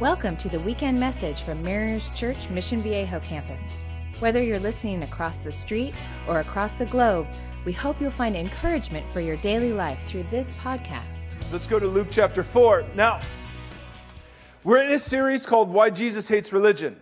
Welcome to the weekend message from Mariners Church Mission Viejo campus. Whether you're listening across the street or across the globe, we hope you'll find encouragement for your daily life through this podcast. Let's go to Luke chapter 4. Now, we're in a series called Why Jesus Hates Religion.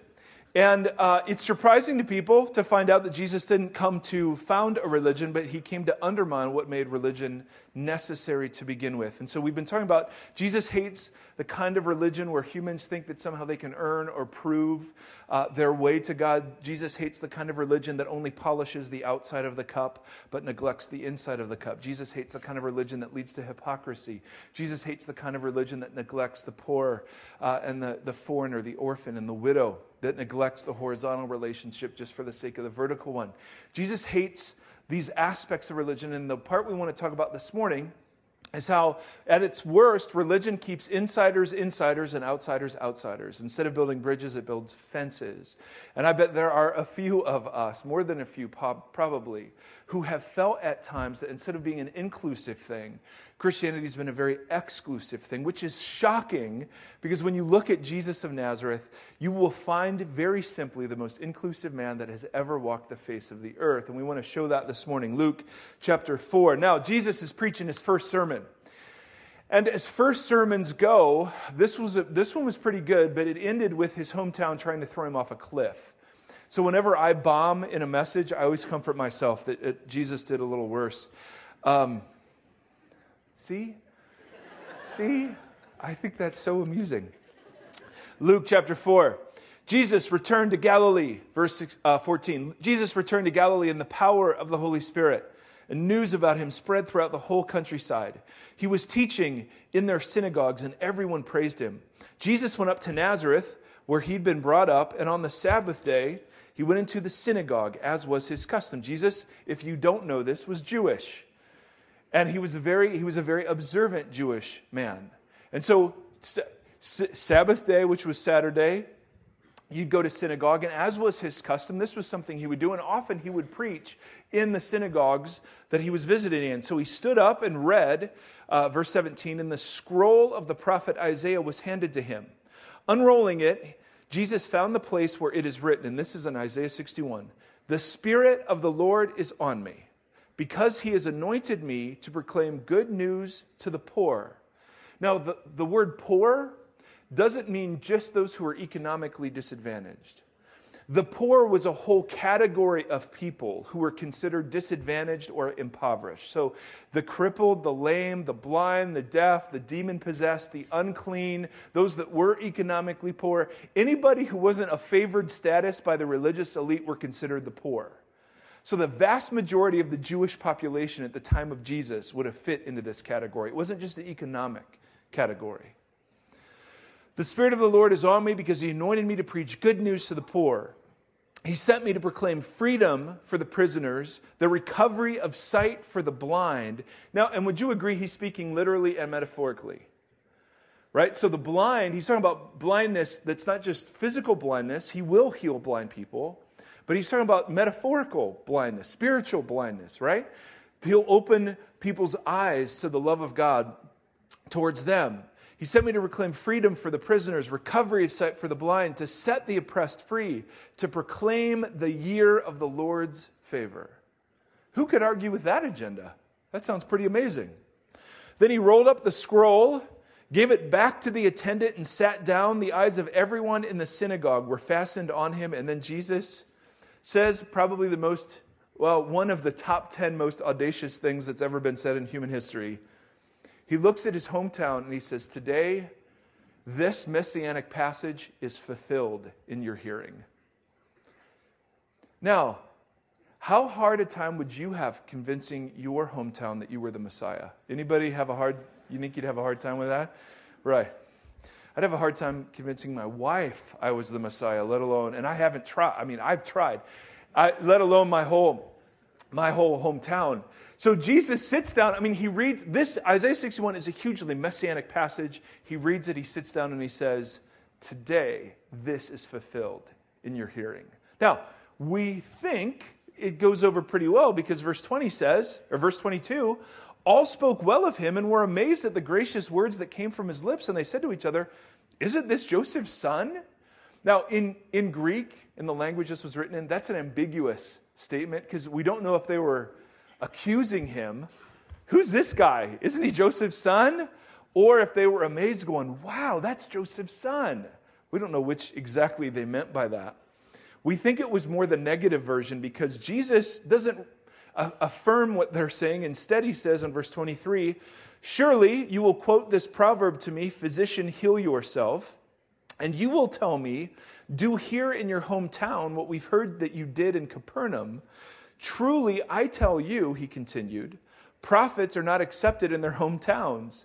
And uh, it's surprising to people to find out that Jesus didn't come to found a religion, but he came to undermine what made religion necessary to begin with. And so we've been talking about Jesus hates the kind of religion where humans think that somehow they can earn or prove uh, their way to God. Jesus hates the kind of religion that only polishes the outside of the cup but neglects the inside of the cup. Jesus hates the kind of religion that leads to hypocrisy. Jesus hates the kind of religion that neglects the poor uh, and the, the foreigner, the orphan, and the widow that neglects the horizontal relationship just for the sake of the vertical one. Jesus hates these aspects of religion, and the part we want to talk about this morning is how, at its worst, religion keeps insiders insiders and outsiders outsiders. Instead of building bridges, it builds fences. And I bet there are a few of us, more than a few probably, who have felt at times that instead of being an inclusive thing, Christianity has been a very exclusive thing, which is shocking because when you look at Jesus of Nazareth, you will find very simply the most inclusive man that has ever walked the face of the earth. And we want to show that this morning. Luke chapter 4. Now, Jesus is preaching his first sermon. And as first sermons go, this, was a, this one was pretty good, but it ended with his hometown trying to throw him off a cliff. So whenever I bomb in a message, I always comfort myself that it, Jesus did a little worse. Um, See? See? I think that's so amusing. Luke chapter 4. Jesus returned to Galilee, verse uh, 14. Jesus returned to Galilee in the power of the Holy Spirit, and news about him spread throughout the whole countryside. He was teaching in their synagogues, and everyone praised him. Jesus went up to Nazareth, where he'd been brought up, and on the Sabbath day, he went into the synagogue, as was his custom. Jesus, if you don't know this, was Jewish. And he was a very, he was a very observant Jewish man. And so, Sabbath day, which was Saturday, you'd go to synagogue, and as was his custom, this was something he would do, and often he would preach in the synagogues that he was visiting in. So he stood up and read, uh, verse 17, and the scroll of the prophet Isaiah was handed to him. Unrolling it, Jesus found the place where it is written, and this is in Isaiah 61 The Spirit of the Lord is on me because he has anointed me to proclaim good news to the poor. Now, the, the word poor doesn't mean just those who are economically disadvantaged. The poor was a whole category of people who were considered disadvantaged or impoverished. So the crippled, the lame, the blind, the deaf, the demon possessed, the unclean, those that were economically poor, anybody who wasn't a favored status by the religious elite were considered the poor. So the vast majority of the Jewish population at the time of Jesus would have fit into this category. It wasn't just an economic category. The Spirit of the Lord is on me because He anointed me to preach good news to the poor. He sent me to proclaim freedom for the prisoners, the recovery of sight for the blind. Now, and would you agree He's speaking literally and metaphorically? Right? So the blind, He's talking about blindness that's not just physical blindness, He will heal blind people. But he's talking about metaphorical blindness, spiritual blindness, right? He'll open people's eyes to the love of God towards them. He sent me to proclaim freedom for the prisoners, recovery of sight for the blind, to set the oppressed free, to proclaim the year of the Lord's favor. Who could argue with that agenda? That sounds pretty amazing. Then he rolled up the scroll, gave it back to the attendant, and sat down. The eyes of everyone in the synagogue were fastened on him, and then Jesus says probably the most, well, one of the top 10 most audacious things that's ever been said in human history. He looks at his hometown and he says, Today, this messianic passage is fulfilled in your hearing. Now, how hard a time would you have convincing your hometown that you were the Messiah? Anybody have a hard, you think you'd have a hard time with that? Right. I'd have a hard time convincing my wife I was the Messiah, let alone, and I haven't tried. I mean, I've tried, I, let alone my whole, my whole hometown. So Jesus sits down. I mean, he reads this. Isaiah 61 is a hugely messianic passage. He reads it, he sits down, and he says, Today, this is fulfilled in your hearing. Now, we think it goes over pretty well because verse 20 says, or verse 22, all spoke well of him and were amazed at the gracious words that came from his lips. And they said to each other, Isn't this Joseph's son? Now, in, in Greek, in the language this was written in, that's an ambiguous statement because we don't know if they were accusing him. Who's this guy? Isn't he Joseph's son? Or if they were amazed, going, Wow, that's Joseph's son. We don't know which exactly they meant by that. We think it was more the negative version because Jesus doesn't affirm what they're saying. Instead, he says in verse 23 Surely you will quote this proverb to me, Physician, heal yourself. And you will tell me, Do here in your hometown what we've heard that you did in Capernaum. Truly, I tell you, he continued, prophets are not accepted in their hometowns.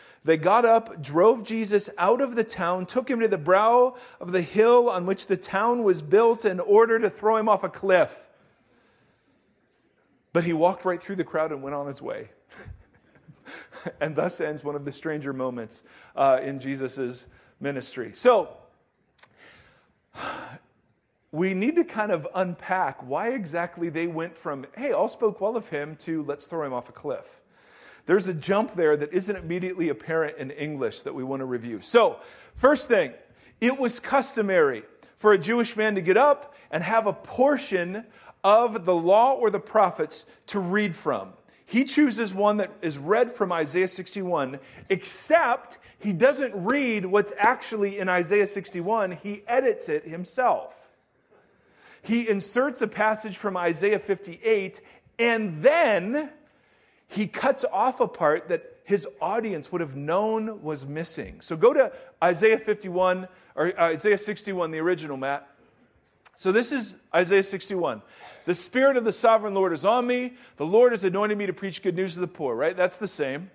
They got up, drove Jesus out of the town, took him to the brow of the hill on which the town was built in order to throw him off a cliff. But he walked right through the crowd and went on his way. and thus ends one of the stranger moments uh, in Jesus' ministry. So, we need to kind of unpack why exactly they went from, hey, all spoke well of him, to let's throw him off a cliff. There's a jump there that isn't immediately apparent in English that we want to review. So, first thing, it was customary for a Jewish man to get up and have a portion of the law or the prophets to read from. He chooses one that is read from Isaiah 61, except he doesn't read what's actually in Isaiah 61, he edits it himself. He inserts a passage from Isaiah 58 and then he cuts off a part that his audience would have known was missing. So go to Isaiah 51 or Isaiah 61, the original, Matt. So this is Isaiah 61. The Spirit of the sovereign Lord is on me. The Lord has anointed me to preach good news to the poor, right? That's the same.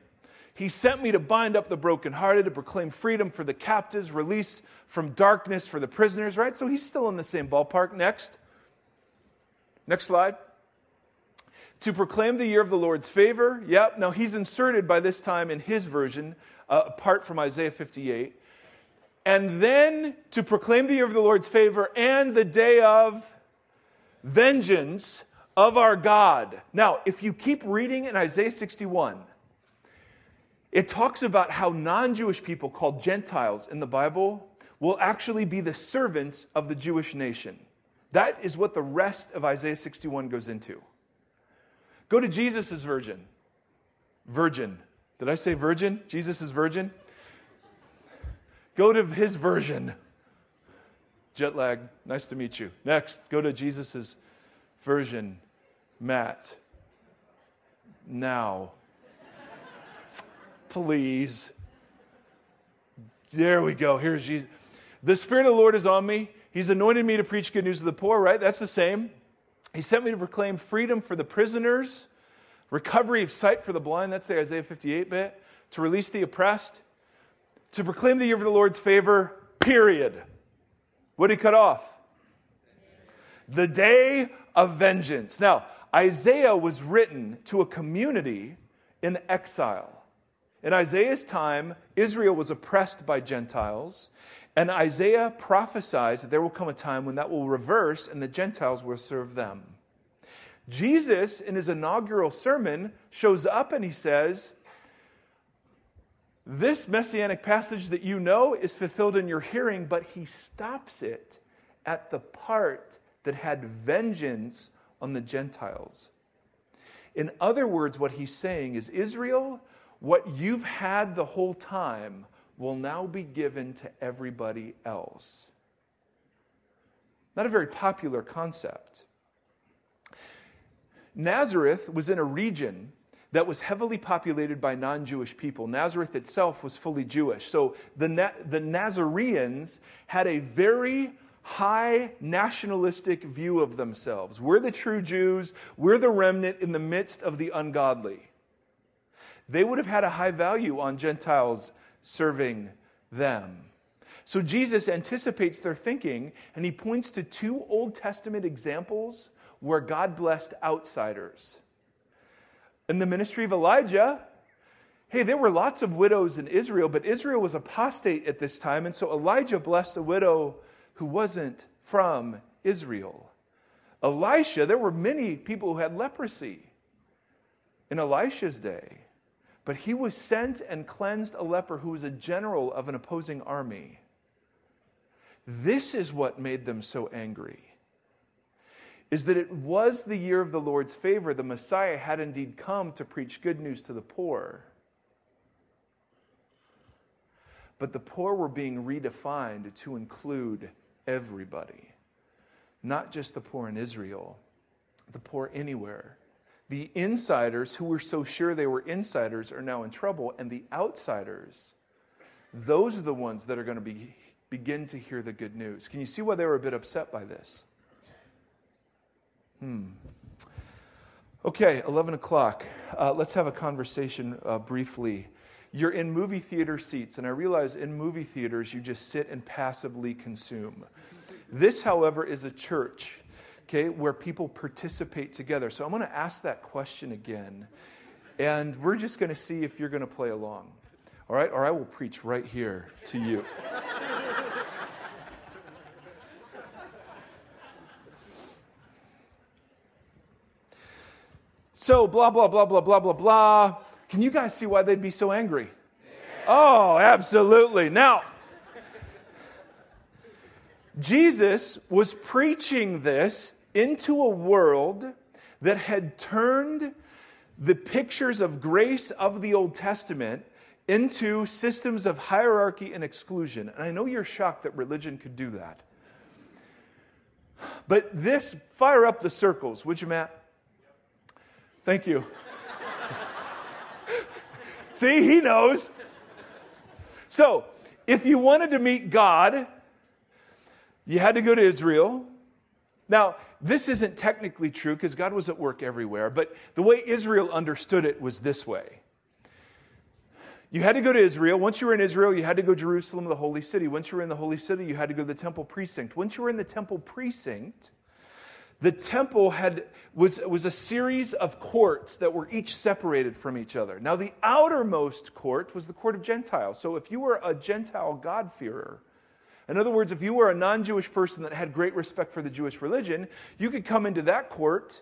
He sent me to bind up the brokenhearted, to proclaim freedom for the captives, release from darkness for the prisoners, right? So he's still in the same ballpark. Next. Next slide to proclaim the year of the Lord's favor. Yep, now he's inserted by this time in his version, uh, apart from Isaiah 58. And then to proclaim the year of the Lord's favor and the day of vengeance of our God. Now, if you keep reading in Isaiah 61, it talks about how non Jewish people, called Gentiles in the Bible, will actually be the servants of the Jewish nation. That is what the rest of Isaiah 61 goes into. Go to Jesus' virgin. Virgin. Did I say virgin? Jesus virgin? Go to his version. Jet lag. Nice to meet you. Next, go to Jesus' version. Matt. Now. Please. There we go. Here's Jesus. The Spirit of the Lord is on me. He's anointed me to preach good news to the poor, right? That's the same. He sent me to proclaim freedom for the prisoners, recovery of sight for the blind, that's the Isaiah 58 bit, to release the oppressed, to proclaim the year of the Lord's favor, period. What did he cut off? The day of vengeance. Now, Isaiah was written to a community in exile. In Isaiah's time, Israel was oppressed by Gentiles, and Isaiah prophesies that there will come a time when that will reverse and the Gentiles will serve them. Jesus, in his inaugural sermon, shows up and he says, This messianic passage that you know is fulfilled in your hearing, but he stops it at the part that had vengeance on the Gentiles. In other words, what he's saying is Israel, what you've had the whole time will now be given to everybody else. Not a very popular concept. Nazareth was in a region that was heavily populated by non Jewish people. Nazareth itself was fully Jewish. So the, Na- the Nazareans had a very high nationalistic view of themselves. We're the true Jews, we're the remnant in the midst of the ungodly. They would have had a high value on Gentiles serving them. So Jesus anticipates their thinking and he points to two Old Testament examples where God blessed outsiders. In the ministry of Elijah, hey, there were lots of widows in Israel, but Israel was apostate at this time, and so Elijah blessed a widow who wasn't from Israel. Elisha, there were many people who had leprosy in Elisha's day, but he was sent and cleansed a leper who was a general of an opposing army. This is what made them so angry. Is that it was the year of the Lord's favor. The Messiah had indeed come to preach good news to the poor. But the poor were being redefined to include everybody, not just the poor in Israel, the poor anywhere. The insiders who were so sure they were insiders are now in trouble, and the outsiders, those are the ones that are going to be begin to hear the good news. Can you see why they were a bit upset by this? Hmm. Okay, 11 o'clock. Uh, let's have a conversation uh, briefly. You're in movie theater seats, and I realize in movie theaters you just sit and passively consume. This, however, is a church, okay, where people participate together. So I'm going to ask that question again, and we're just going to see if you're going to play along. All right? Or I will preach right here to you. So, blah, blah, blah, blah, blah, blah, blah. Can you guys see why they'd be so angry? Oh, absolutely. Now, Jesus was preaching this into a world that had turned the pictures of grace of the Old Testament into systems of hierarchy and exclusion. And I know you're shocked that religion could do that. But this, fire up the circles, would you, Matt? Thank you. See, he knows. So, if you wanted to meet God, you had to go to Israel. Now, this isn't technically true because God was at work everywhere, but the way Israel understood it was this way. You had to go to Israel. Once you were in Israel, you had to go to Jerusalem, the holy city. Once you were in the holy city, you had to go to the temple precinct. Once you were in the temple precinct, the temple had, was, was a series of courts that were each separated from each other. Now, the outermost court was the court of Gentiles. So, if you were a Gentile God-fearer, in other words, if you were a non Jewish person that had great respect for the Jewish religion, you could come into that court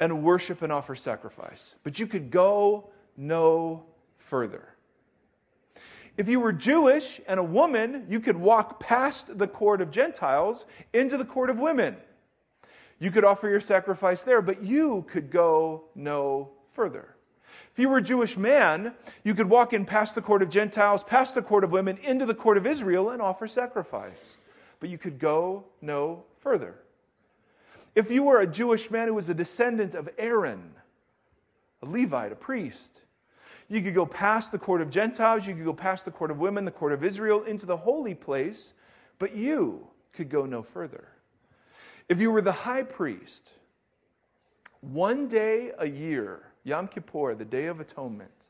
and worship and offer sacrifice. But you could go no further. If you were Jewish and a woman, you could walk past the court of Gentiles into the court of women. You could offer your sacrifice there, but you could go no further. If you were a Jewish man, you could walk in past the court of Gentiles, past the court of women, into the court of Israel and offer sacrifice. But you could go no further. If you were a Jewish man who was a descendant of Aaron, a Levite, a priest, you could go past the court of Gentiles, you could go past the court of women, the court of Israel, into the holy place, but you could go no further. If you were the high priest, one day a year, Yom Kippur, the Day of Atonement,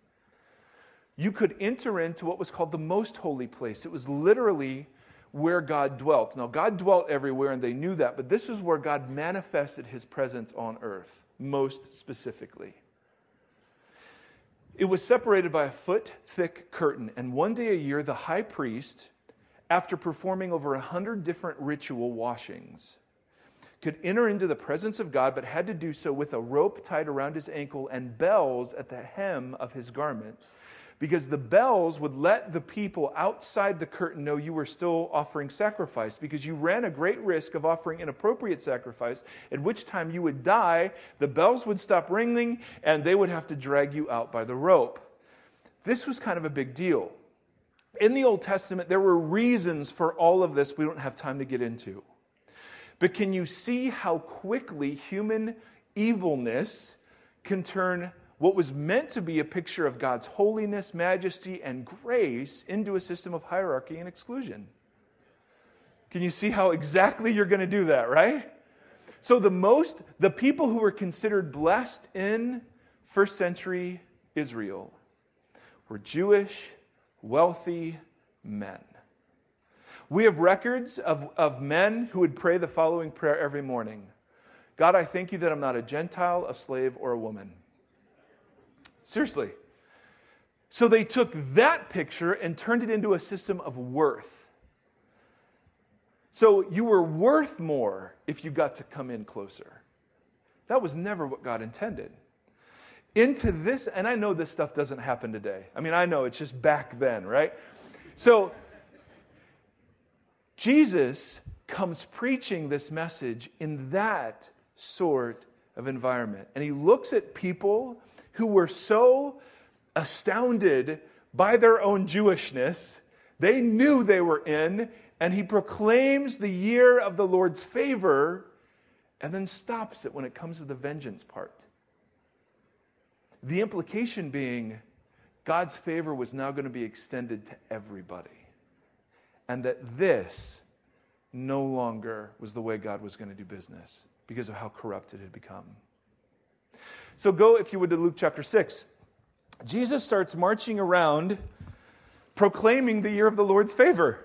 you could enter into what was called the most holy place. It was literally where God dwelt. Now, God dwelt everywhere, and they knew that, but this is where God manifested his presence on earth, most specifically. It was separated by a foot thick curtain, and one day a year, the high priest, after performing over a hundred different ritual washings, could enter into the presence of God, but had to do so with a rope tied around his ankle and bells at the hem of his garment. Because the bells would let the people outside the curtain know you were still offering sacrifice, because you ran a great risk of offering inappropriate sacrifice, at which time you would die, the bells would stop ringing, and they would have to drag you out by the rope. This was kind of a big deal. In the Old Testament, there were reasons for all of this we don't have time to get into. But can you see how quickly human evilness can turn what was meant to be a picture of God's holiness, majesty, and grace into a system of hierarchy and exclusion? Can you see how exactly you're going to do that, right? So, the most, the people who were considered blessed in first century Israel were Jewish, wealthy men. We have records of, of men who would pray the following prayer every morning God, I thank you that I'm not a Gentile, a slave, or a woman. Seriously. So they took that picture and turned it into a system of worth. So you were worth more if you got to come in closer. That was never what God intended. Into this, and I know this stuff doesn't happen today. I mean, I know it's just back then, right? So Jesus comes preaching this message in that sort of environment. And he looks at people who were so astounded by their own Jewishness, they knew they were in, and he proclaims the year of the Lord's favor and then stops it when it comes to the vengeance part. The implication being God's favor was now going to be extended to everybody and that this no longer was the way God was going to do business because of how corrupt it had become. So go, if you would, to Luke chapter 6. Jesus starts marching around proclaiming the year of the Lord's favor.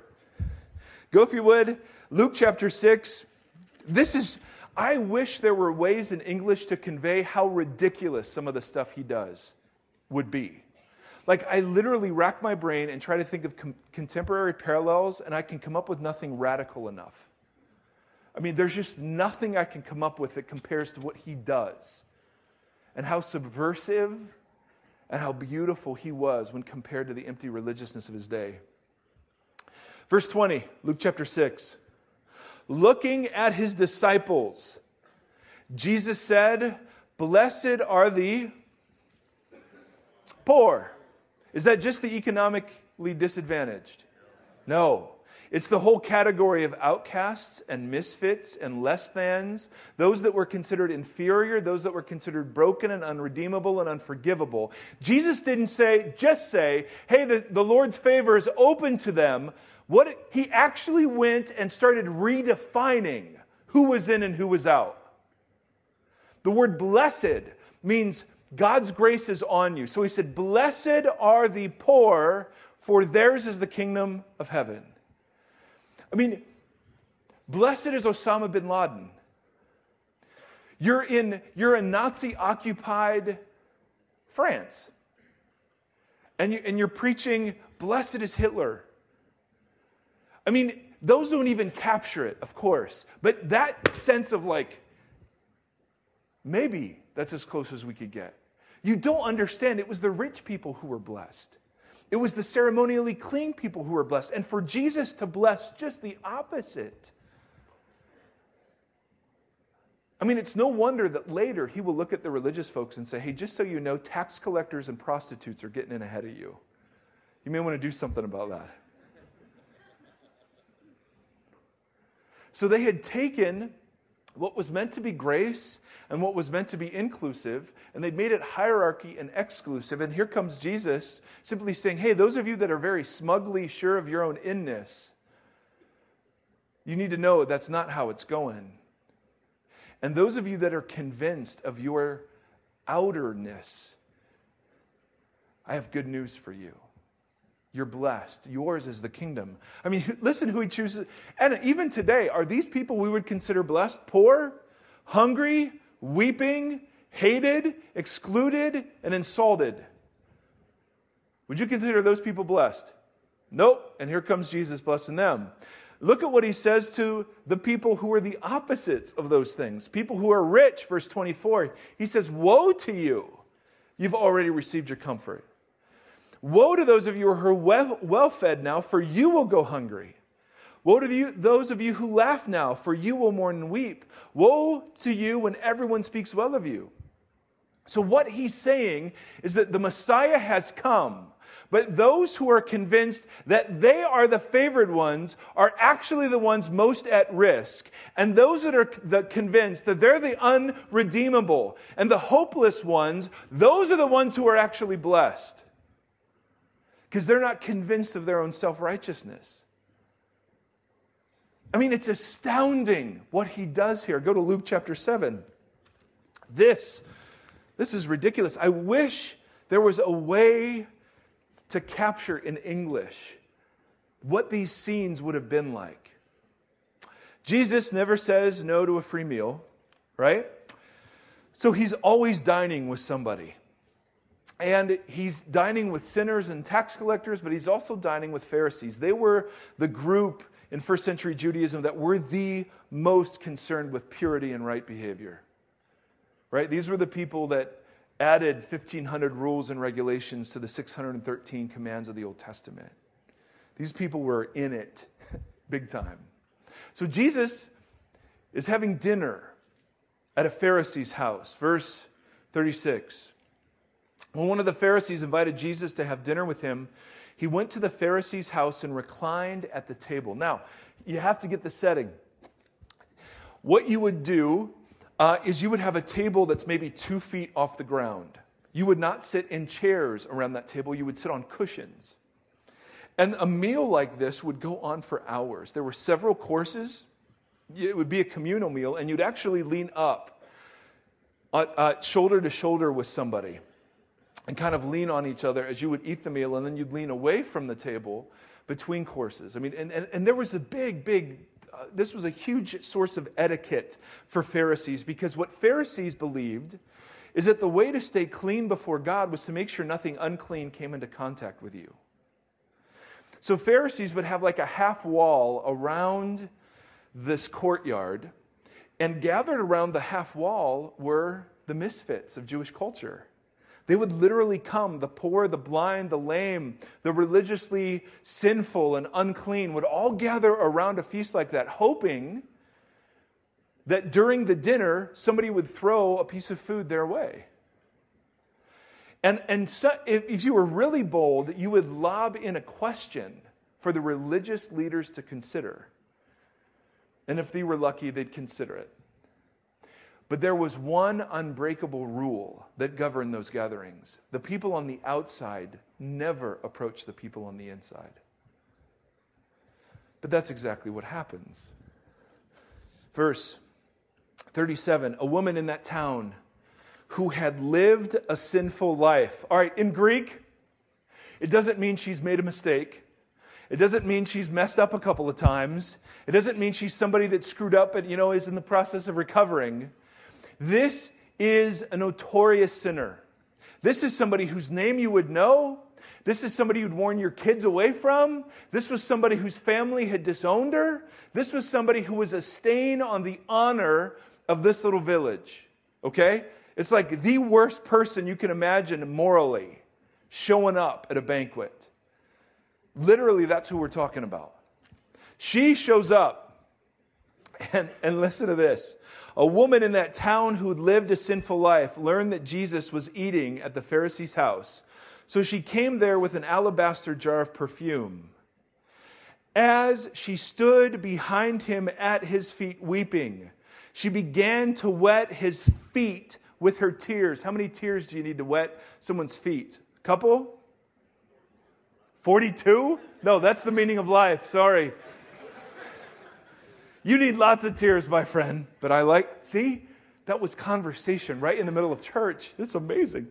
Go, if you would, Luke chapter 6. This is, I wish there were ways in English to convey how ridiculous some of the stuff he does would be. Like, I literally rack my brain and try to think of com- contemporary parallels, and I can come up with nothing radical enough. I mean, there's just nothing I can come up with that compares to what he does and how subversive and how beautiful he was when compared to the empty religiousness of his day. Verse 20, Luke chapter 6. Looking at his disciples, Jesus said, Blessed are the poor is that just the economically disadvantaged? No. It's the whole category of outcasts and misfits and less thans, those that were considered inferior, those that were considered broken and unredeemable and unforgivable. Jesus didn't say, just say, hey, the, the Lord's favor is open to them. What he actually went and started redefining who was in and who was out. The word blessed means God's grace is on you. So he said, Blessed are the poor, for theirs is the kingdom of heaven. I mean, blessed is Osama bin Laden. You're in you're in Nazi occupied France. And, you, and you're preaching, blessed is Hitler. I mean, those don't even capture it, of course. But that sense of like, maybe that's as close as we could get. You don't understand. It was the rich people who were blessed. It was the ceremonially clean people who were blessed. And for Jesus to bless just the opposite. I mean, it's no wonder that later he will look at the religious folks and say, hey, just so you know, tax collectors and prostitutes are getting in ahead of you. You may want to do something about that. So they had taken what was meant to be grace and what was meant to be inclusive, and they'd made it hierarchy and exclusive. And here comes Jesus simply saying, Hey, those of you that are very smugly sure of your own inness, you need to know that's not how it's going. And those of you that are convinced of your outerness, I have good news for you. You're blessed. Yours is the kingdom. I mean, listen who he chooses. And even today, are these people we would consider blessed? Poor, hungry, weeping, hated, excluded, and insulted. Would you consider those people blessed? Nope. And here comes Jesus blessing them. Look at what he says to the people who are the opposites of those things. People who are rich, verse 24. He says, Woe to you! You've already received your comfort. Woe to those of you who are well fed now, for you will go hungry. Woe to you, those of you who laugh now, for you will mourn and weep. Woe to you when everyone speaks well of you. So, what he's saying is that the Messiah has come, but those who are convinced that they are the favored ones are actually the ones most at risk. And those that are convinced that they're the unredeemable and the hopeless ones, those are the ones who are actually blessed because they're not convinced of their own self righteousness. I mean, it's astounding what he does here. Go to Luke chapter 7. This, this is ridiculous. I wish there was a way to capture in English what these scenes would have been like. Jesus never says no to a free meal, right? So he's always dining with somebody. And he's dining with sinners and tax collectors, but he's also dining with Pharisees. They were the group in first century Judaism that were the most concerned with purity and right behavior. Right? These were the people that added 1,500 rules and regulations to the 613 commands of the Old Testament. These people were in it big time. So Jesus is having dinner at a Pharisee's house. Verse 36. When one of the Pharisees invited Jesus to have dinner with him, he went to the Pharisee's house and reclined at the table. Now, you have to get the setting. What you would do uh, is you would have a table that's maybe two feet off the ground. You would not sit in chairs around that table, you would sit on cushions. And a meal like this would go on for hours. There were several courses. It would be a communal meal, and you'd actually lean up uh, uh, shoulder to shoulder with somebody and kind of lean on each other as you would eat the meal, and then you'd lean away from the table between courses. I mean, and, and, and there was a big, big, uh, this was a huge source of etiquette for Pharisees because what Pharisees believed is that the way to stay clean before God was to make sure nothing unclean came into contact with you. So Pharisees would have like a half wall around this courtyard, and gathered around the half wall were the misfits of Jewish culture. They would literally come, the poor, the blind, the lame, the religiously sinful and unclean would all gather around a feast like that, hoping that during the dinner, somebody would throw a piece of food their way. And, and so, if, if you were really bold, you would lob in a question for the religious leaders to consider. And if they were lucky, they'd consider it. But there was one unbreakable rule that governed those gatherings the people on the outside never approached the people on the inside. But that's exactly what happens. Verse 37 A woman in that town who had lived a sinful life. All right, in Greek, it doesn't mean she's made a mistake. It doesn't mean she's messed up a couple of times. It doesn't mean she's somebody that screwed up and you know is in the process of recovering. This is a notorious sinner. This is somebody whose name you would know. This is somebody you'd warn your kids away from. This was somebody whose family had disowned her. This was somebody who was a stain on the honor of this little village. Okay? It's like the worst person you can imagine morally showing up at a banquet. Literally, that's who we're talking about. She shows up, and, and listen to this. A woman in that town who'd lived a sinful life learned that Jesus was eating at the Pharisee's house. So she came there with an alabaster jar of perfume. As she stood behind him at his feet weeping, she began to wet his feet with her tears. How many tears do you need to wet someone's feet? A Couple? 42? No, that's the meaning of life. Sorry. You need lots of tears, my friend. But I like, see, that was conversation right in the middle of church. It's amazing.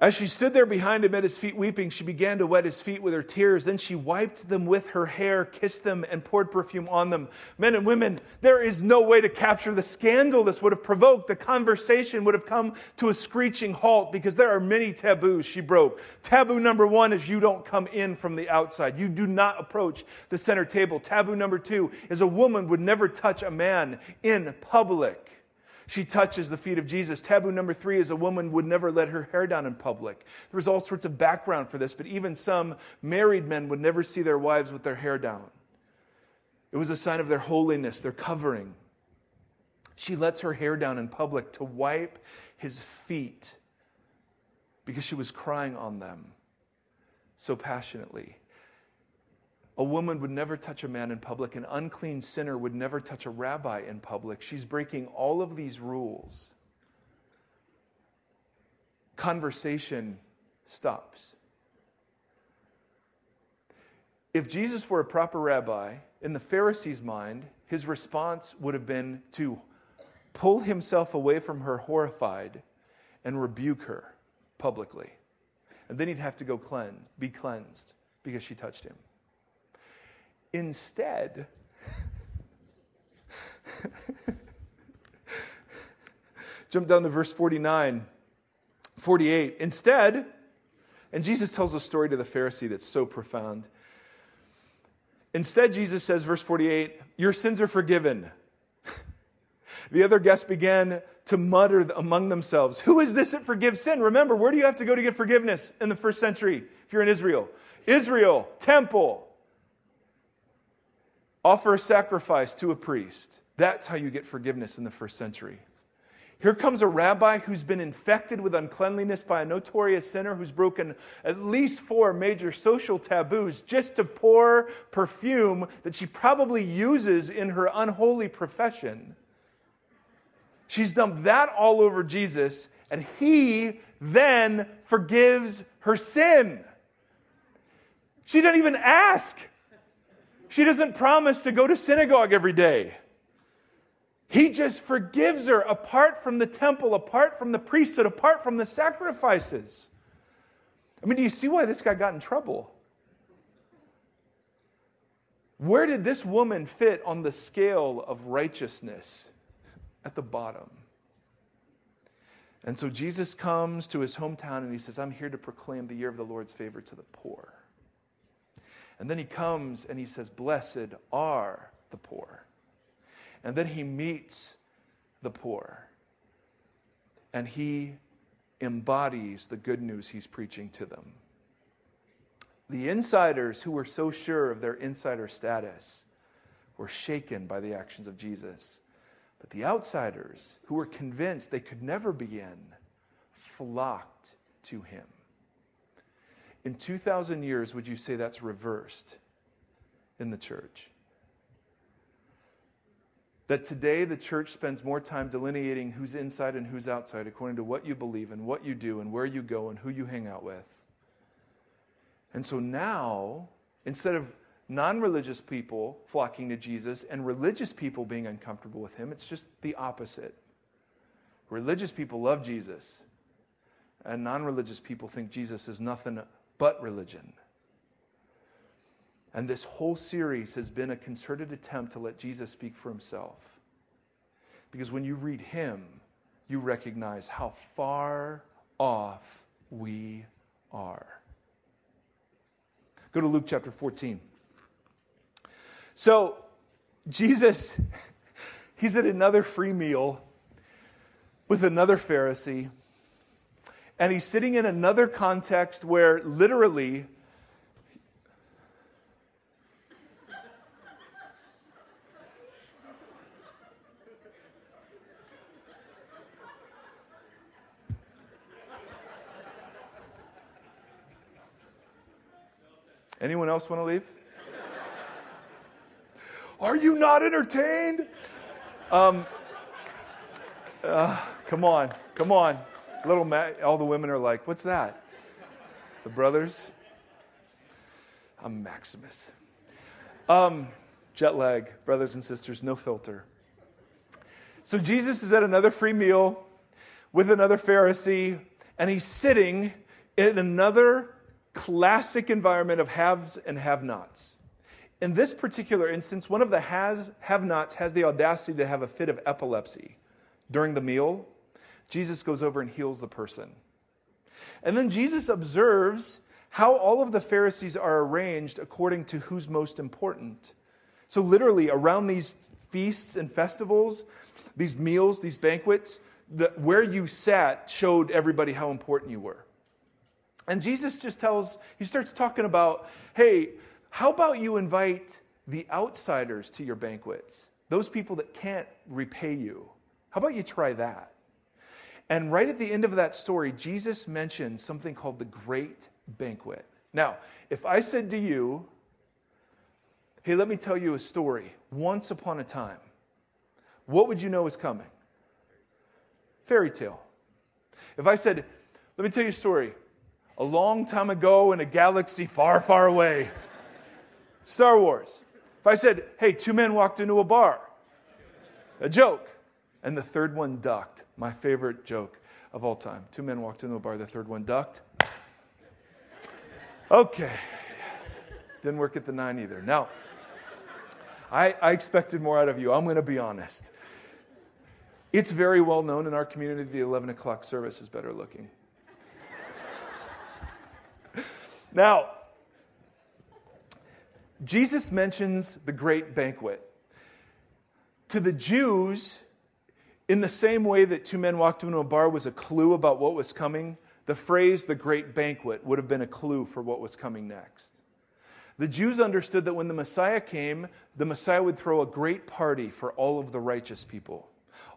As she stood there behind him at his feet weeping, she began to wet his feet with her tears. Then she wiped them with her hair, kissed them, and poured perfume on them. Men and women, there is no way to capture the scandal this would have provoked. The conversation would have come to a screeching halt because there are many taboos she broke. Taboo number one is you don't come in from the outside, you do not approach the center table. Taboo number two is a woman would never touch a man in public. She touches the feet of Jesus. Taboo number three is a woman would never let her hair down in public. There was all sorts of background for this, but even some married men would never see their wives with their hair down. It was a sign of their holiness, their covering. She lets her hair down in public to wipe his feet because she was crying on them so passionately. A woman would never touch a man in public. An unclean sinner would never touch a rabbi in public. She's breaking all of these rules. Conversation stops. If Jesus were a proper rabbi, in the Pharisee's mind, his response would have been to pull himself away from her horrified and rebuke her publicly. And then he'd have to go cleanse, be cleansed because she touched him. Instead, jump down to verse 49, 48. Instead, and Jesus tells a story to the Pharisee that's so profound. Instead, Jesus says, verse 48, Your sins are forgiven. The other guests began to mutter among themselves, Who is this that forgives sin? Remember, where do you have to go to get forgiveness in the first century if you're in Israel? Israel, temple. Offer a sacrifice to a priest. That's how you get forgiveness in the first century. Here comes a rabbi who's been infected with uncleanliness by a notorious sinner who's broken at least four major social taboos just to pour perfume that she probably uses in her unholy profession. She's dumped that all over Jesus, and he then forgives her sin. She doesn't even ask. She doesn't promise to go to synagogue every day. He just forgives her apart from the temple, apart from the priesthood, apart from the sacrifices. I mean, do you see why this guy got in trouble? Where did this woman fit on the scale of righteousness? At the bottom. And so Jesus comes to his hometown and he says, I'm here to proclaim the year of the Lord's favor to the poor. And then he comes and he says, Blessed are the poor. And then he meets the poor. And he embodies the good news he's preaching to them. The insiders who were so sure of their insider status were shaken by the actions of Jesus. But the outsiders who were convinced they could never be in flocked to him. In 2,000 years, would you say that's reversed in the church? That today the church spends more time delineating who's inside and who's outside according to what you believe and what you do and where you go and who you hang out with. And so now, instead of non religious people flocking to Jesus and religious people being uncomfortable with him, it's just the opposite. Religious people love Jesus, and non religious people think Jesus is nothing but religion. And this whole series has been a concerted attempt to let Jesus speak for himself. Because when you read him, you recognize how far off we are. Go to Luke chapter 14. So, Jesus, he's at another free meal with another Pharisee and he's sitting in another context where literally Anyone else want to leave? Are you not entertained? Um, uh, come on, come on. Little Ma- all the women are like, what's that? The brothers? I'm Maximus. Um, jet lag, brothers and sisters, no filter. So Jesus is at another free meal with another Pharisee, and he's sitting in another classic environment of haves and have nots. In this particular instance, one of the has, have nots has the audacity to have a fit of epilepsy during the meal Jesus goes over and heals the person. And then Jesus observes how all of the Pharisees are arranged according to who's most important. So, literally, around these feasts and festivals, these meals, these banquets, the, where you sat showed everybody how important you were. And Jesus just tells, he starts talking about, hey, how about you invite the outsiders to your banquets? Those people that can't repay you. How about you try that? And right at the end of that story, Jesus mentions something called the Great Banquet. Now, if I said to you, hey, let me tell you a story, once upon a time, what would you know is coming? Fairy tale. If I said, let me tell you a story, a long time ago in a galaxy far, far away, Star Wars. If I said, hey, two men walked into a bar, a joke, and the third one ducked. My favorite joke of all time. Two men walked into a bar, the third one ducked. Okay. Yes. Didn't work at the nine either. Now, I, I expected more out of you. I'm going to be honest. It's very well known in our community the 11 o'clock service is better looking. now, Jesus mentions the great banquet. To the Jews, in the same way that two men walked into a bar was a clue about what was coming, the phrase the great banquet would have been a clue for what was coming next. The Jews understood that when the Messiah came, the Messiah would throw a great party for all of the righteous people.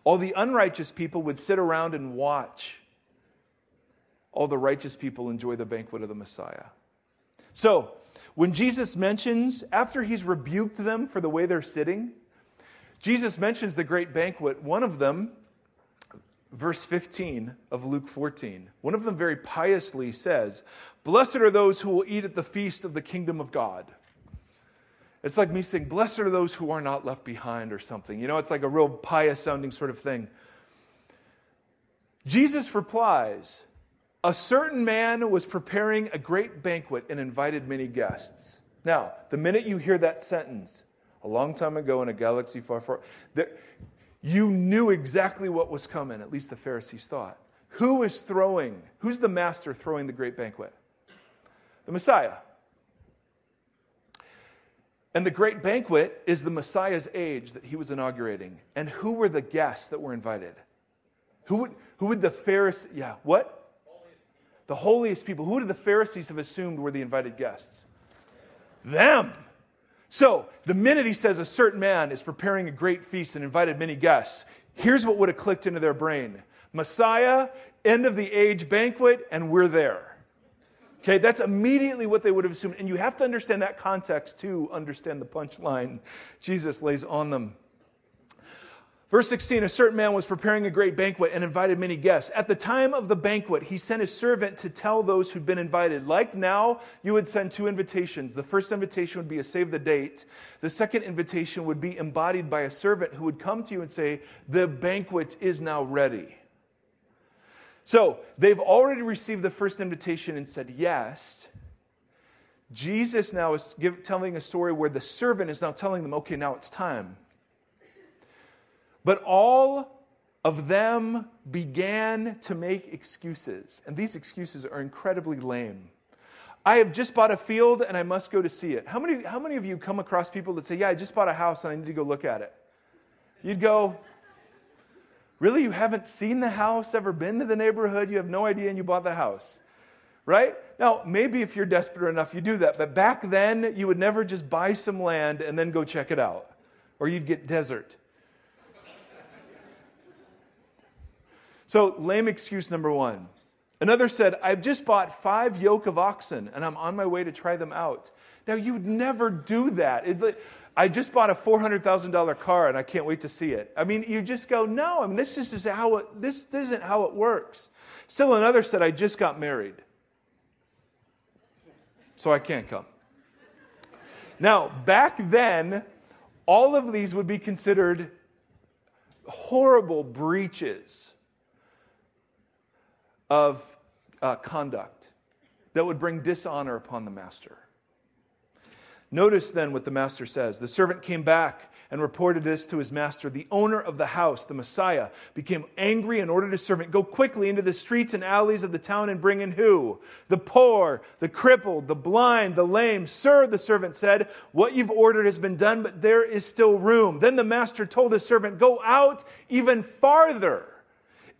All the unrighteous people would sit around and watch all the righteous people enjoy the banquet of the Messiah. So, when Jesus mentions, after he's rebuked them for the way they're sitting, Jesus mentions the great banquet. One of them, verse 15 of Luke 14, one of them very piously says, Blessed are those who will eat at the feast of the kingdom of God. It's like me saying, Blessed are those who are not left behind, or something. You know, it's like a real pious sounding sort of thing. Jesus replies, A certain man was preparing a great banquet and invited many guests. Now, the minute you hear that sentence, a long time ago in a galaxy far, far, there, you knew exactly what was coming, at least the Pharisees thought. Who is throwing, who's the master throwing the great banquet? The Messiah. And the great banquet is the Messiah's age that he was inaugurating. And who were the guests that were invited? Who would, who would the Pharisees, yeah, what? The holiest people. Who did the Pharisees have assumed were the invited guests? Them. So, the minute he says a certain man is preparing a great feast and invited many guests, here's what would have clicked into their brain Messiah, end of the age banquet, and we're there. Okay, that's immediately what they would have assumed. And you have to understand that context to understand the punchline Jesus lays on them. Verse 16 A certain man was preparing a great banquet and invited many guests. At the time of the banquet, he sent his servant to tell those who'd been invited. Like now, you would send two invitations. The first invitation would be a save the date, the second invitation would be embodied by a servant who would come to you and say, The banquet is now ready. So they've already received the first invitation and said yes. Jesus now is give, telling a story where the servant is now telling them, okay, now it's time. But all of them began to make excuses. And these excuses are incredibly lame. I have just bought a field and I must go to see it. How many, how many of you come across people that say, Yeah, I just bought a house and I need to go look at it? You'd go, Really? You haven't seen the house, ever been to the neighborhood? You have no idea and you bought the house. Right? Now, maybe if you're desperate enough, you do that. But back then, you would never just buy some land and then go check it out, or you'd get desert. So, lame excuse number one. Another said, I've just bought five yoke of oxen and I'm on my way to try them out. Now, you'd never do that. It, I just bought a $400,000 car and I can't wait to see it. I mean, you just go, no, I mean, this just is how it, this isn't how it works. Still another said, I just got married. So I can't come. Now, back then, all of these would be considered horrible breaches of uh, conduct that would bring dishonor upon the master. Notice then what the master says. The servant came back and reported this to his master. The owner of the house, the Messiah, became angry and ordered his servant, Go quickly into the streets and alleys of the town and bring in who? The poor, the crippled, the blind, the lame. Sir, the servant said, What you've ordered has been done, but there is still room. Then the master told his servant, Go out even farther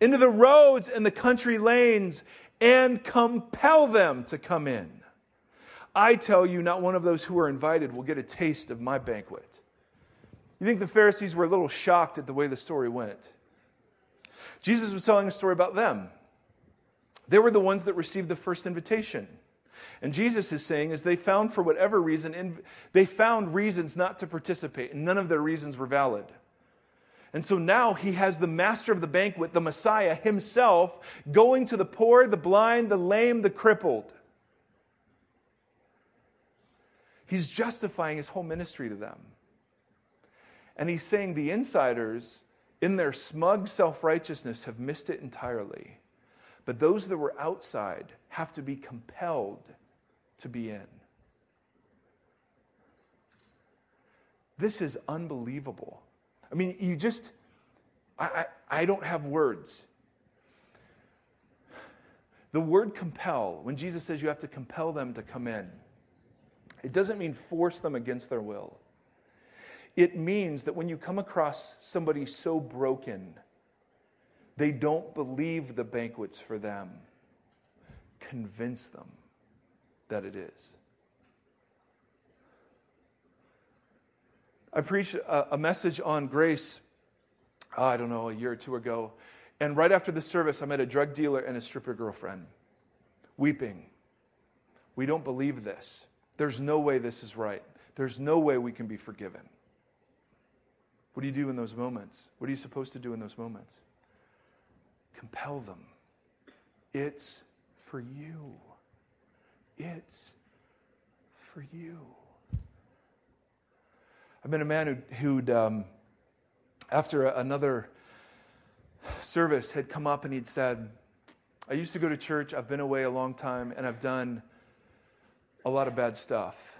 into the roads and the country lanes and compel them to come in. I tell you, not one of those who are invited will get a taste of my banquet. You think the Pharisees were a little shocked at the way the story went? Jesus was telling a story about them. They were the ones that received the first invitation. And Jesus is saying, as they found for whatever reason, they found reasons not to participate, and none of their reasons were valid. And so now he has the master of the banquet, the Messiah himself, going to the poor, the blind, the lame, the crippled. He's justifying his whole ministry to them. And he's saying the insiders, in their smug self righteousness, have missed it entirely. But those that were outside have to be compelled to be in. This is unbelievable. I mean, you just, I, I, I don't have words. The word compel, when Jesus says you have to compel them to come in, it doesn't mean force them against their will. It means that when you come across somebody so broken, they don't believe the banquet's for them, convince them that it is. I preached a, a message on grace, oh, I don't know, a year or two ago. And right after the service, I met a drug dealer and a stripper girlfriend, weeping. We don't believe this. There's no way this is right. There's no way we can be forgiven. What do you do in those moments? What are you supposed to do in those moments? Compel them. It's for you. It's for you. I've been a man who, who'd, um, after another service, had come up and he'd said, I used to go to church, I've been away a long time, and I've done a lot of bad stuff.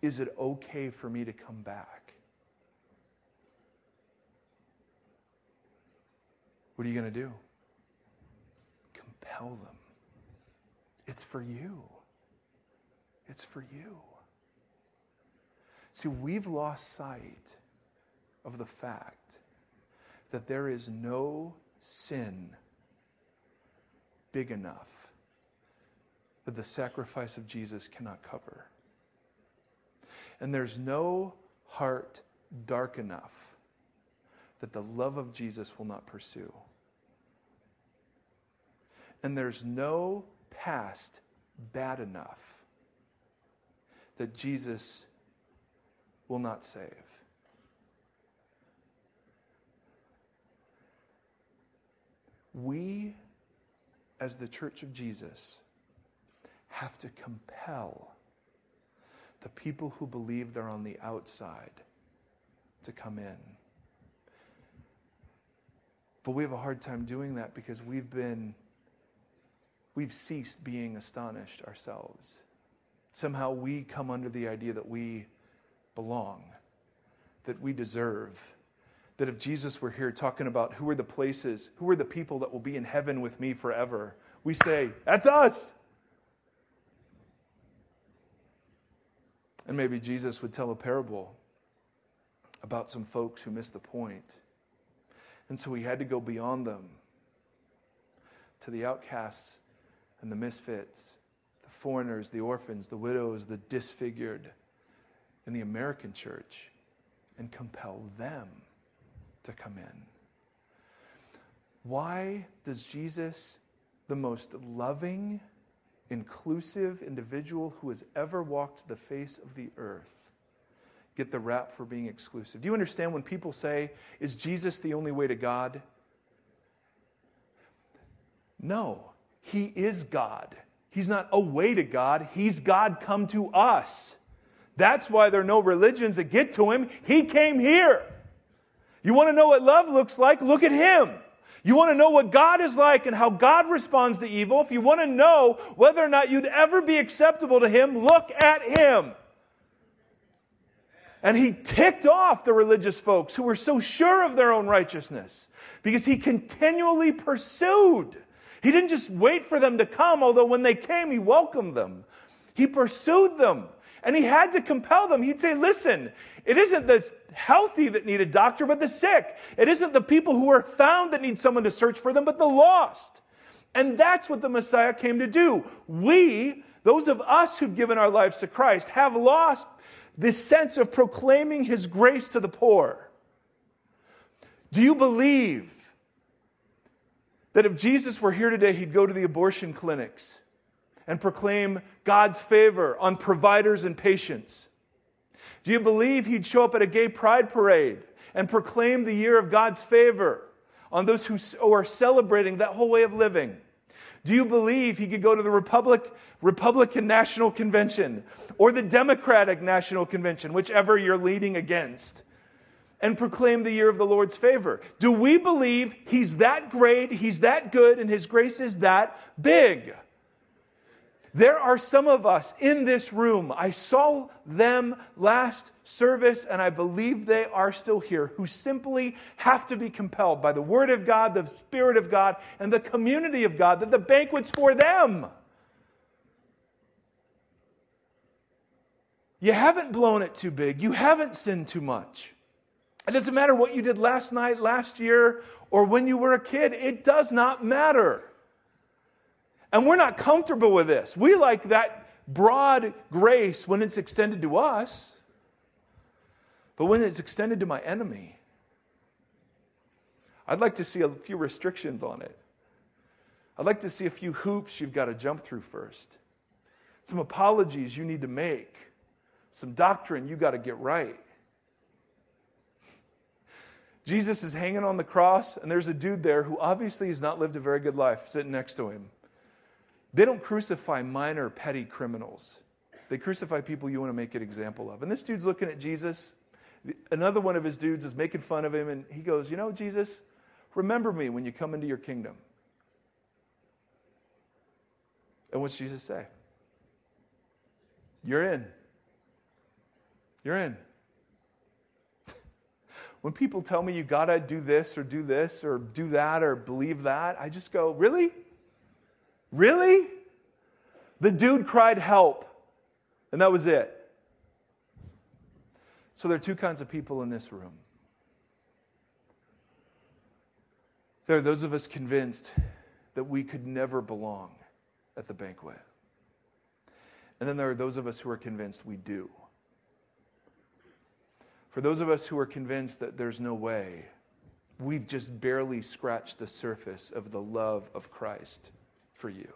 Is it okay for me to come back? What are you going to do? Compel them. It's for you. It's for you. See, we've lost sight of the fact that there is no sin big enough that the sacrifice of Jesus cannot cover. And there's no heart dark enough that the love of Jesus will not pursue. And there's no past bad enough that Jesus will not save. We, as the church of Jesus, have to compel the people who believe they're on the outside to come in. But we have a hard time doing that because we've been, we've ceased being astonished ourselves. Somehow we come under the idea that we belong, that we deserve. That if Jesus were here talking about who are the places, who are the people that will be in heaven with me forever, we say, That's us. And maybe Jesus would tell a parable about some folks who missed the point. And so he had to go beyond them to the outcasts and the misfits, the foreigners, the orphans, the widows, the disfigured in the American church and compel them to come in. Why does Jesus, the most loving, inclusive individual who has ever walked the face of the earth, get the rap for being exclusive? Do you understand when people say, Is Jesus the only way to God? No, He is God. He's not a way to God, He's God come to us. That's why there are no religions that get to him. He came here. You want to know what love looks like? Look at him. You want to know what God is like and how God responds to evil? If you want to know whether or not you'd ever be acceptable to him, look at him. And he ticked off the religious folks who were so sure of their own righteousness because he continually pursued. He didn't just wait for them to come, although when they came, he welcomed them. He pursued them. And he had to compel them. He'd say, listen, it isn't the healthy that need a doctor, but the sick. It isn't the people who are found that need someone to search for them, but the lost. And that's what the Messiah came to do. We, those of us who've given our lives to Christ, have lost this sense of proclaiming his grace to the poor. Do you believe that if Jesus were here today, he'd go to the abortion clinics? And proclaim God's favor on providers and patients? Do you believe he'd show up at a gay pride parade and proclaim the year of God's favor on those who are celebrating that whole way of living? Do you believe he could go to the Republic, Republican National Convention or the Democratic National Convention, whichever you're leading against, and proclaim the year of the Lord's favor? Do we believe he's that great, he's that good, and his grace is that big? There are some of us in this room, I saw them last service, and I believe they are still here, who simply have to be compelled by the Word of God, the Spirit of God, and the community of God that the banquet's for them. You haven't blown it too big, you haven't sinned too much. It doesn't matter what you did last night, last year, or when you were a kid, it does not matter. And we're not comfortable with this. We like that broad grace when it's extended to us, but when it's extended to my enemy, I'd like to see a few restrictions on it. I'd like to see a few hoops you've got to jump through first, some apologies you need to make, some doctrine you got to get right. Jesus is hanging on the cross, and there's a dude there who obviously has not lived a very good life sitting next to him. They don't crucify minor, petty criminals. They crucify people you want to make an example of. And this dude's looking at Jesus. Another one of his dudes is making fun of him, and he goes, You know, Jesus, remember me when you come into your kingdom. And what's Jesus say? You're in. You're in. When people tell me you gotta do this or do this or do that or believe that, I just go, Really? Really? The dude cried help, and that was it. So there are two kinds of people in this room. There are those of us convinced that we could never belong at the banquet. And then there are those of us who are convinced we do. For those of us who are convinced that there's no way, we've just barely scratched the surface of the love of Christ for you.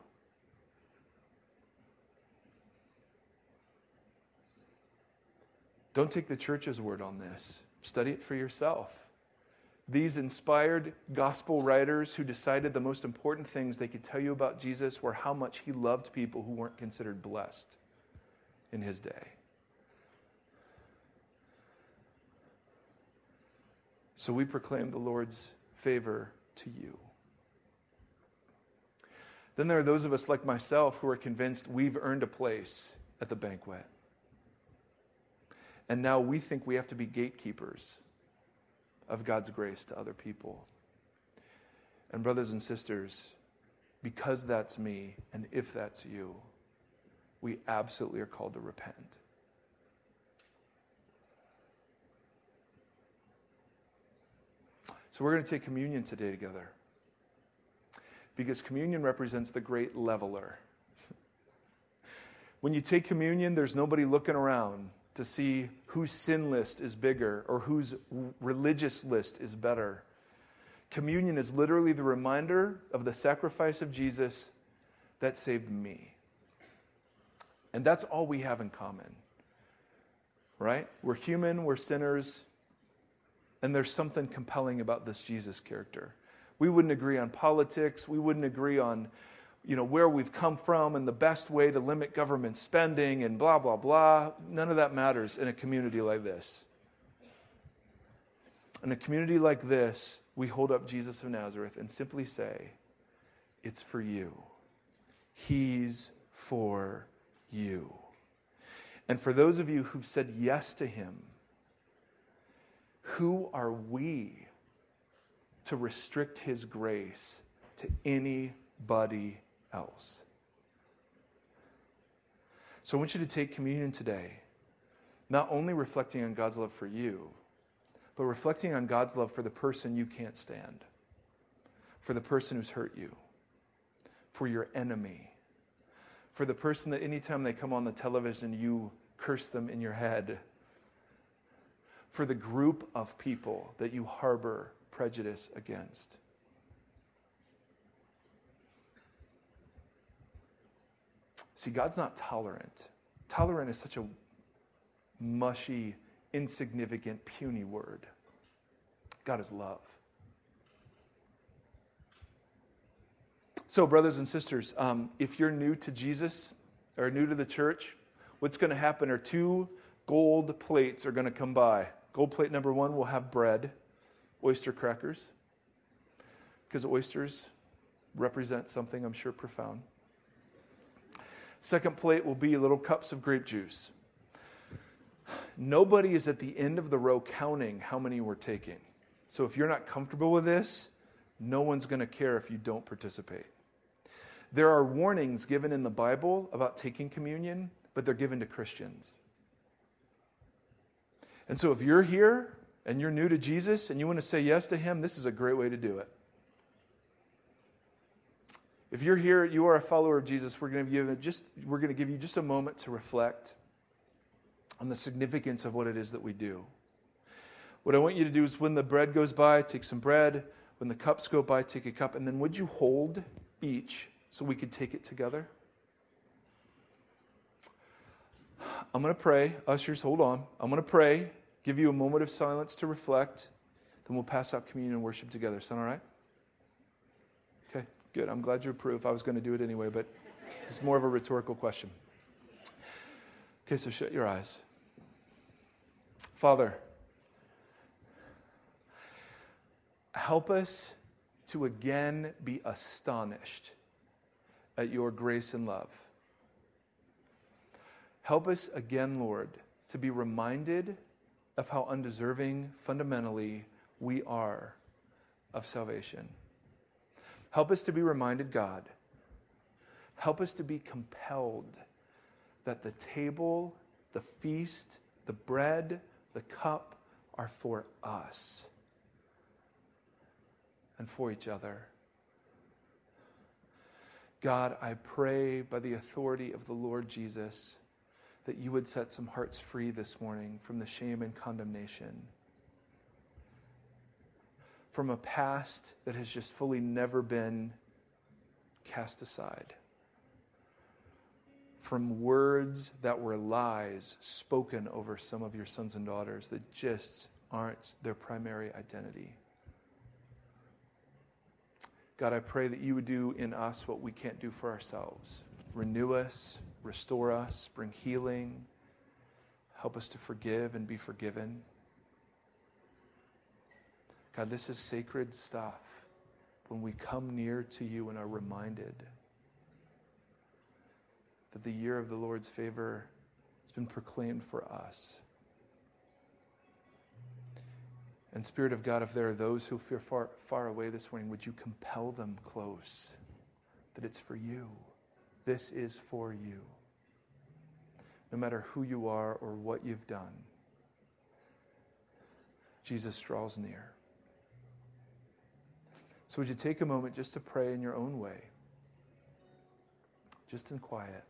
Don't take the church's word on this. Study it for yourself. These inspired gospel writers who decided the most important things they could tell you about Jesus were how much he loved people who weren't considered blessed in his day. So we proclaim the Lord's favor to you. Then there are those of us like myself who are convinced we've earned a place at the banquet. And now we think we have to be gatekeepers of God's grace to other people. And, brothers and sisters, because that's me, and if that's you, we absolutely are called to repent. So, we're going to take communion today together because communion represents the great leveler. when you take communion, there's nobody looking around to see whose sin list is bigger or whose religious list is better. Communion is literally the reminder of the sacrifice of Jesus that saved me. And that's all we have in common. Right? We're human, we're sinners, and there's something compelling about this Jesus character. We wouldn't agree on politics. We wouldn't agree on you know, where we've come from and the best way to limit government spending and blah, blah, blah. None of that matters in a community like this. In a community like this, we hold up Jesus of Nazareth and simply say, It's for you. He's for you. And for those of you who've said yes to him, who are we to restrict his grace to anybody else. So I want you to take communion today, not only reflecting on God's love for you, but reflecting on God's love for the person you can't stand, for the person who's hurt you, for your enemy, for the person that anytime they come on the television, you curse them in your head, for the group of people that you harbor prejudice against. See, God's not tolerant. Tolerant is such a mushy, insignificant, puny word. God is love. So, brothers and sisters, um, if you're new to Jesus or new to the church, what's going to happen are two gold plates are going to come by. Gold plate number one will have bread oyster crackers, because oysters represent something I'm sure profound. Second plate will be little cups of grape juice. Nobody is at the end of the row counting how many we're taking. So if you're not comfortable with this, no one's going to care if you don't participate. There are warnings given in the Bible about taking communion, but they're given to Christians. And so if you're here and you're new to Jesus and you want to say yes to him, this is a great way to do it. If you're here, you are a follower of Jesus, we're going to give, just, we're going to give you just a moment to reflect on the significance of what it is that we do. What I want you to do is when the bread goes by, take some bread. When the cups go by, take a cup. And then would you hold each so we could take it together? I'm going to pray. Ushers, hold on. I'm going to pray, give you a moment of silence to reflect. Then we'll pass out communion and worship together. Sound all right? Okay, good. I'm glad you approve. I was going to do it anyway, but it's more of a rhetorical question. Okay, so shut your eyes. Father, help us to again be astonished at your grace and love. Help us again, Lord, to be reminded of how undeserving fundamentally we are of salvation. Help us to be reminded, God. Help us to be compelled that the table, the feast, the bread, the cup are for us and for each other. God, I pray by the authority of the Lord Jesus that you would set some hearts free this morning from the shame and condemnation, from a past that has just fully never been cast aside from words that were lies spoken over some of your sons and daughters that just aren't their primary identity. God, I pray that you would do in us what we can't do for ourselves. Renew us, restore us, bring healing, help us to forgive and be forgiven. God, this is sacred stuff when we come near to you and are reminded that the year of the Lord's favor has been proclaimed for us. And Spirit of God, if there are those who feel far, far away this morning, would you compel them close that it's for you? This is for you. No matter who you are or what you've done, Jesus draws near. So, would you take a moment just to pray in your own way, just in quiet?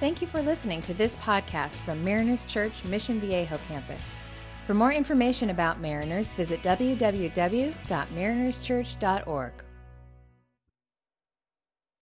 Thank you for listening to this podcast from Mariners Church Mission Viejo campus. For more information about Mariners, visit www.marinerschurch.org